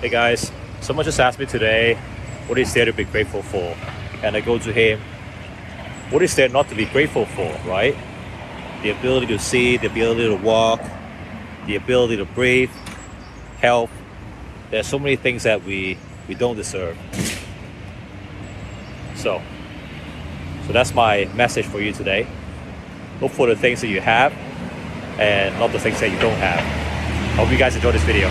Hey guys, someone just asked me today, what is there to be grateful for? And I go to him, what is there not to be grateful for, right? The ability to see, the ability to walk, the ability to breathe, health. There's so many things that we, we don't deserve. So, so that's my message for you today. Look for the things that you have and not the things that you don't have. Hope you guys enjoy this video.